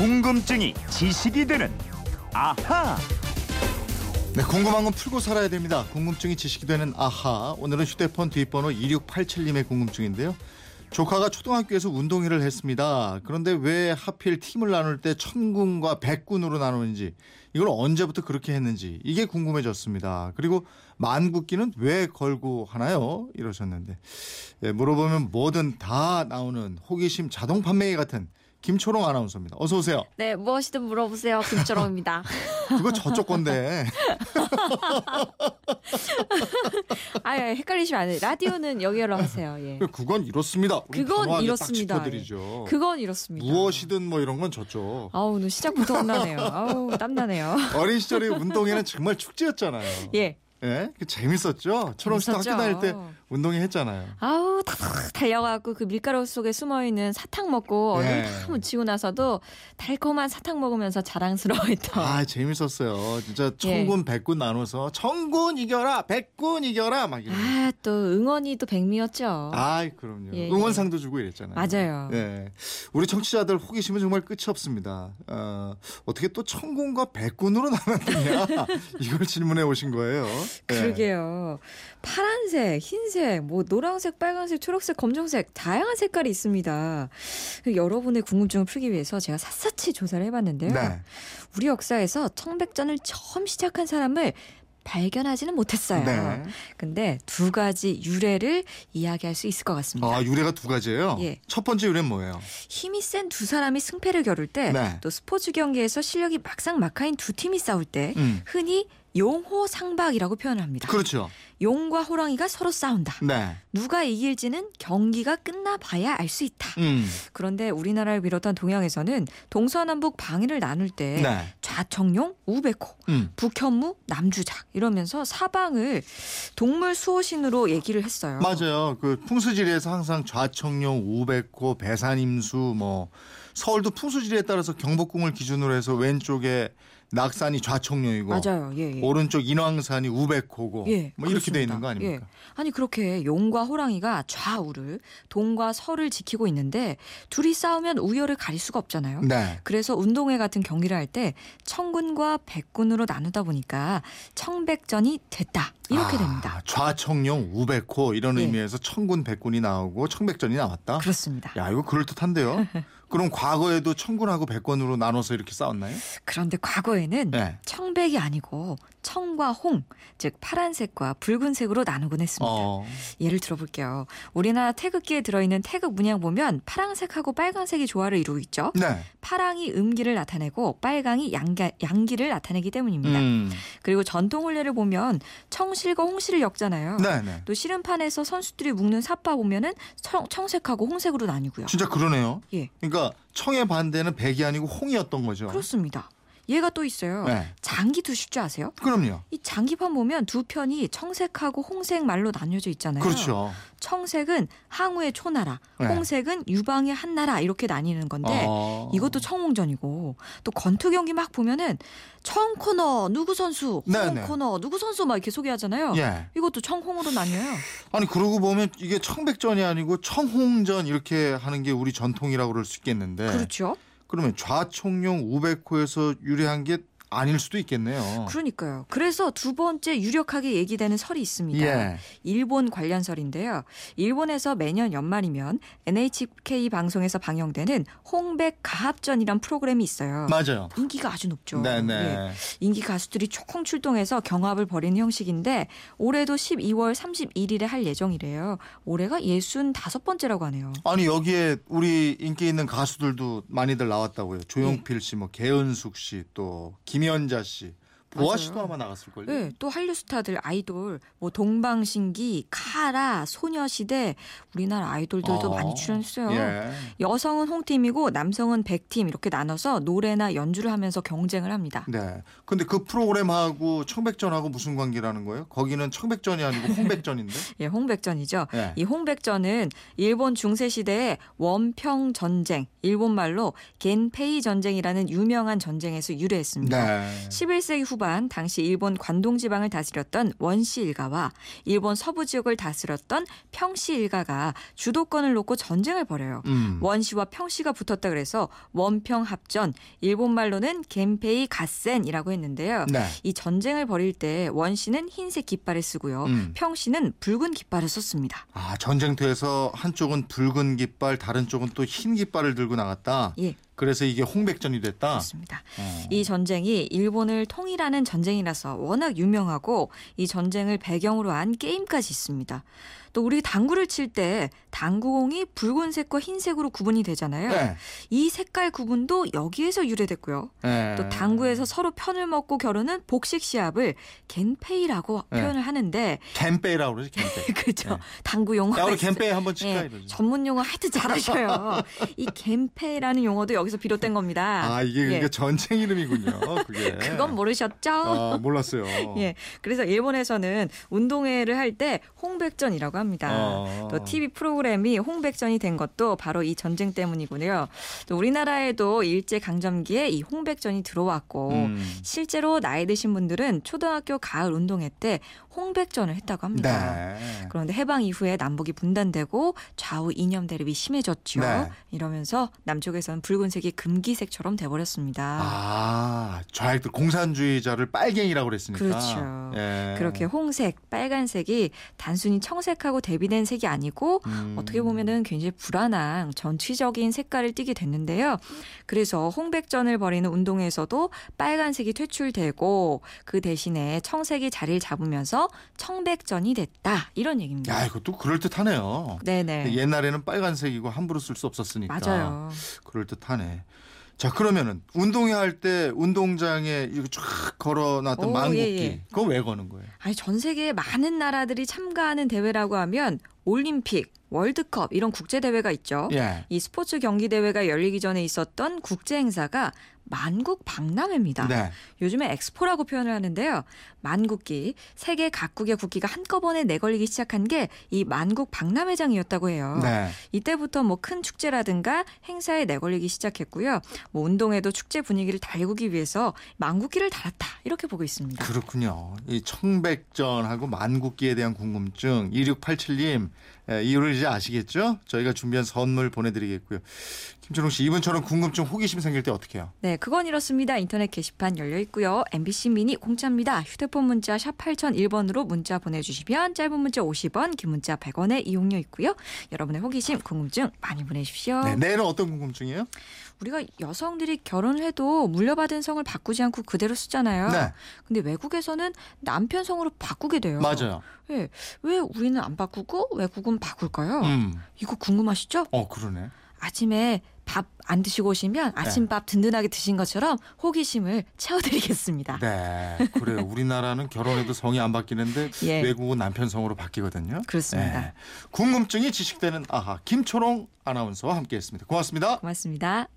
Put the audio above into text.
궁금증이 지식이 되는 아하. 네, 궁금한 건 풀고 살아야 됩니다. 궁금증이 지식이 되는 아하. 오늘은 휴대폰 뒷번호 2687님의 궁금증인데요. 조카가 초등학교에서 운동회를 했습니다. 그런데 왜 하필 팀을 나눌 때 천군과 백군으로 나누는지, 이걸 언제부터 그렇게 했는지 이게 궁금해졌습니다. 그리고 만국기는 왜 걸고 하나요? 이러셨는데 예, 물어보면 뭐든 다 나오는 호기심 자동 판매기 같은 김초롱 아나운서입니다. 어서 오세요. 네, 무엇이든 물어보세요. 김초롱입니다. 그거 저쪽 건데. 아, 예, 헷갈리시면 안 돼요. 라디오는 여기로 하세요. 예. 그건 이렇습니다. 그건 이렇습니다. 딱 짚어드리죠. 그건 이렇습니다. 무엇이든 뭐 이런 건 저쪽. 아우, 오늘 시작부터 혼나네요. 아우, 땀나네요. 어린 시절에 운동회는 정말 축제였잖아요. 예. 예? 그 재밌었죠? 초롱 씨도 학교. 다닐 때 운동회 했잖아요. 아우, 탁 달려가고 그 밀가루 속에 숨어 있는 사탕 먹고 얼굴 예. 다 묻히고 나서도 달콤한 사탕 먹으면서 자랑스러워했던. 아 재밌었어요. 진짜 예. 천군 백군 나눠서 천군 이겨라 백군 이겨라 막 이런. 아, 또 응원이 또 백미였죠. 아이 그럼요. 예, 예. 응원상도 주고 이랬잖아요. 맞아요. 예. 우리 청취자들 호기심은 정말 끝이 없습니다. 어, 어떻게 또 천군과 백군으로 나눴느냐 이걸 질문해 오신 거예요. 예. 그러게요. 파란색, 흰색, 뭐 노란색, 빨간색, 초록색, 검정색 다양한 색깔이 있습니다. 그 여러분의 궁금증을 풀기 위해서 제가 샅샅이 조사를 해봤는데요. 네. 우리 역사에서 청백전을 처음 시작한 사람을 발견하지는 못했어요. 네. 근데 두 가지 유래를 이야기할 수 있을 것 같습니다. 아 유래가 두 가지예요. 예. 첫 번째 유래는 뭐예요? 힘이 센 두 사람이 승패를 겨룰 때, 네. 또 스포츠 경기에서 실력이 막상 막하인 두 팀이 싸울 때, 음. 흔히 용호상박이라고 표현을 합니다. 그렇죠. 용과 호랑이가 서로 싸운다. 네. 누가 이길지는 경기가 끝나봐야 알 수 있다. 음. 그런데 우리나라를 비롯한 동양에서는 동서남북 방위를 나눌 때 네. 좌청룡, 우백호, 음. 북현무, 남주작 이러면서 사방을 동물 수호신으로 얘기를 했어요. 맞아요. 그 풍수지리에서 항상 좌청룡, 우백호, 배산임수 뭐 서울도 풍수지리에 따라서 경복궁을 기준으로 해서 왼쪽에 낙산이 좌청룡이고 맞아요. 예, 예. 오른쪽 인왕산이 우백호고 예, 뭐 이렇게 돼. 있는 거 아닙니까? 예. 아니 그렇게 용과 호랑이가 좌우를 동과 서를 지키고 있는데 둘이 싸우면 우열을 가릴 수가 없잖아요. 네. 그래서 운동회 같은 경기를 할 때 청군과 백군으로 나누다 보니까 청백전이 됐다 이렇게 아, 됩니다. 좌청룡, 우백호 이런 예. 의미에서 청군, 백군이 나오고 청백전이 나왔다. 그렇습니다. 야 이거 그럴 듯한데요. 그럼 과거에도 청군하고 백군으로 나눠서 이렇게 싸웠나요? 그런데 과거에는 네. 청백이 아니고 청과 홍, 즉 파란색과 붉은색으로 나누곤 했습니다. 어. 예를 들어볼게요. 우리나라 태극기에 들어있는 태극 문양 보면 파란색하고 빨간색이 조화를 이루고 있죠. 네. 파랑이 음기를 나타내고 빨강이 양가, 양기를 나타내기 때문입니다. 음. 그리고 전통 혼례를 보면 청실과 홍실을 엮잖아요. 네, 네. 또 씨름판에서 선수들이 묶는 삿바 보면은 청, 청색하고 홍색으로 나뉘고요. 진짜 그러네요. 예, 그러니까 청의 반대는 백이 아니고 홍이었던 거죠. 그렇습니다. 얘가 또 있어요. 네. 장기 두실 줄 아세요? 그럼요. 이 장기판 보면 두 편이 청색하고 홍색 말로 나뉘어져 있잖아요. 그렇죠. 청색은 항우의 초나라, 네. 홍색은 유방의 한나라 이렇게 나뉘는 건데 어. 이것도 청홍전이고 또 권투 경기 막 보면은 청 코너 누구 선수, 네, 홍 네. 코너 누구 선수 막 이렇게 소개하잖아요. 예. 이것도 청홍으로 나뉘어요. 아니 그러고 보면 이게 청백전이 아니고 청홍전 이렇게 하는 게 우리 전통이라고 그럴 수 있겠는데. 그렇죠. 그러면 좌청룡 우백호에서 유래한 게 아닐 수도 있겠네요. 그러니까요. 그래서 두 번째 유력하게 얘기되는 설이 있습니다. 예. 일본 관련 설인데요. 일본에서 매년 연말이면 NHK 방송에서 방영되는 홍백 가합전이란 프로그램이 있어요. 맞아요. 인기가 아주 높죠. 네네. 예. 인기 가수들이 총총 출동해서 경합을 벌이는 형식인데 올해도 12월 31일에 할 예정이래요. 올해가 65번째라고 하네요. 아니 여기에 우리 인기 있는 가수들도 많이들 나왔다고요. 조용필 씨, 뭐 개은숙 씨, 또 김 연자 씨, 보아 맞아요. 씨도 아마 나갔을 걸요. 네, 또 한류 스타들 아이돌 뭐 동방신기, 카라, 소녀시대 우리나라 아이돌들도 어. 많이 출연했어요. 예. 여성은 홍팀이고 남성은 백팀 이렇게 나눠서 노래나 연주를 하면서 경쟁을 합니다. 네. 근데 그 프로그램하고 청백전하고 무슨 관계라는 거예요? 거기는 청백전이 아니고 홍백전인데. 예, 홍백전이죠. 예. 이 홍백전은 일본 중세 시대의 원평 전쟁, 일본 말로 겐페이 전쟁이라는 유명한 전쟁에서 유래했습니다. 네. 11세기 후반 후반 당시 일본 관동 지방을 다스렸던 원씨 일가와 일본 서부 지역을 다스렸던 평씨 일가가 주도권을 놓고 전쟁을 벌여요. 음. 원씨와 평씨가 붙었다 그래서 원평 합전, 일본 말로는 겐페이 갓센이라고 했는데요. 네. 이 전쟁을 벌일 때 원씨는 흰색 깃발을 쓰고요. 음. 평씨는 붉은 깃발을 썼습니다. 아 전쟁터에서 한쪽은 붉은 깃발, 다른 쪽은 또 흰 깃발을 들고 나갔다. 예, 그래서 이게 홍백전이 됐다. 그렇습니다. 어. 이 전쟁이 일본을 통일하는 전쟁이라서 워낙 유명하고 이 전쟁을 배경으로 한 게임까지 있습니다. 또 우리 당구를 칠 때 당구공이 붉은색과 흰색으로 구분이 되잖아요. 네. 이 색깔 구분도 여기에서 유래됐고요. 네. 또 당구에서 서로 편을 먹고 겨루는 복식 시합을 겐페이라고 네. 표현을 하는데 겐페이라고 그러지 겐페이. 그렇죠. 네. 당구 용어가 야 우리. 겐페이 한번 칠까 예, 이러지. 전문 용어 하여튼 잘하셔요. 이 겐페이라는 용어도 여기 서 비롯된 겁니다. 아 이게 예. 그러니까 전쟁 이름이군요. 그게. 그건 모르셨죠? 아 몰랐어요. 예. 그래서 일본에서는 운동회를 할 때 홍백전이라고 합니다. 어. 또 TV 프로그램이 홍백전이 된 것도 바로 이 전쟁 때문이군요. 또 우리나라에도 일제 강점기에 이 홍백전이 들어왔고 음. 실제로 나이 드신 분들은 초등학교 가을 운동회 때 홍백전을 했다고 합니다. 네. 그런데 해방 이후에 남북이 분단되고 좌우 이념 대립이 심해졌죠. 네. 이러면서 남쪽에서는 붉은색 이 금기색처럼 돼버렸습니다. 아 좌익들 공산주의자를 빨갱이라고 그랬으니까. 그렇죠. 예. 그렇게 홍색, 빨간색이 단순히 청색하고 대비된 색이 아니고 음. 어떻게 보면은 굉장히 불안한 전취적인 색깔을 띠게 됐는데요. 그래서 홍백전을 벌이는 운동에서도 빨간색이 퇴출되고 그 대신에 청색이 자리를 잡으면서 청백전이 됐다. 이런 얘기입니다. 야 이것도 그럴 듯하네요. 네네. 옛날에는 빨간색이고 함부로 쓸 수 없었으니까. 맞아요. 그럴 듯하네. 자 그러면은 운동회 할 때 운동장에 이거 쫙 걸어놨던 오, 망국기 예, 예. 그거 왜 거는 거예요? 아니 전 세계 많은 나라들이 참가하는 대회라고 하면 올림픽, 월드컵 이런 국제 대회가 있죠. 예. 이 스포츠 경기 대회가 열리기 전에 있었던 국제 행사가 만국 박람회입니다. 네. 요즘에 엑스포라고 표현을 하는데요. 만국기, 세계 각국의 국기가 한꺼번에 내걸리기 시작한 게 이 만국 박람회장이었다고 해요. 네. 이때부터 뭐 큰 축제라든가 행사에 내걸리기 시작했고요. 뭐 운동회도 축제 분위기를 달구기 위해서 만국기를 달았다 이렇게 보고 있습니다. 그렇군요. 이 청백전하고 만국기에 대한 궁금증 2687님 예, 이유를 이제 아시겠죠? 저희가 준비한 선물 보내드리겠고요. 김철웅 씨 이분처럼 궁금증 호기심 생길 때 어떻게 해요? 네, 그건 이렇습니다. 인터넷 게시판 열려 있고요. MBC 미니 공짜입니다. 휴대폰 문자 샵 8001번으로 문자 보내주시면 짧은 문자 50원, 긴 문자 100원의 이용료 있고요. 여러분의 호기심, 궁금증 많이 보내주십시오. 네, 내일은 어떤 궁금증이에요? 우리가 여성들이 결혼을 해도 물려받은 성을 바꾸지 않고 그대로 쓰잖아요. 네, 근데 외국에서는 남편 성으로 바꾸게 돼요. 맞아요. 예, 왜 우리는 안 바꾸고 외국은 바꿀까요? 음, 이거 궁금하시죠? 어 그러네. 아침에 밥 안 드시고 오시면 아침밥 든든하게 드신 것처럼 호기심을 채워드리겠습니다. 네, 그래요. 우리나라는 결혼해도 성이 안 바뀌는데 예. 외국은 남편 성으로 바뀌거든요. 그렇습니다. 네. 궁금증이 지식되는 아하 김초롱 아나운서와 함께했습니다. 고맙습니다. 고맙습니다.